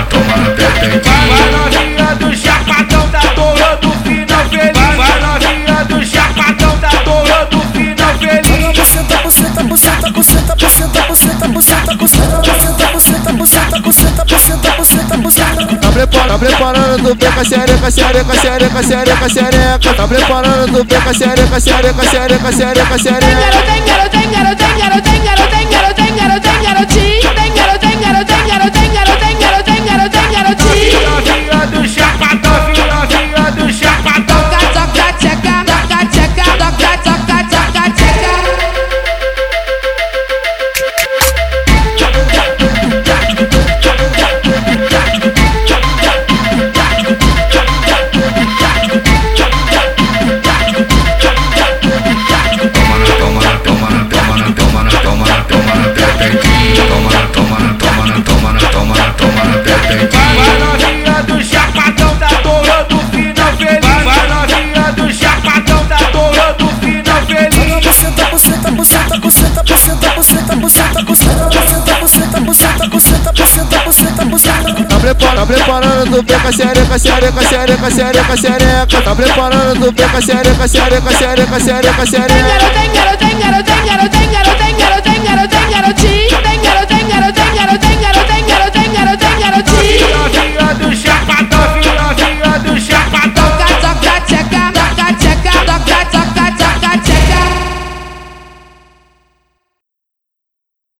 Vai toma até tem Vai do chapadão do final feliz. Vai novinha do chapadão da toa do final feliz. Buceta, buceta, buceta, buceta, buceta, buceta, buceta, buceta, buceta, buceta, buceta, buceta, buceta, buceta, buceta Tá preparando, tá preparando do beca, xereca, xereca, xereca, xereca, xereca. Tá preparando do beca, xereca, xereca, xereca, xereca, xereca. Tem garota, tem garota, tem garota prepara, tá preparando tu beca xereca, xereca, xereca, xereca, xereca. Tá preparando tu beca xereca, xereca, xereca, xereca, xereca. Tem garota, tem garota, tem garota, tem garota.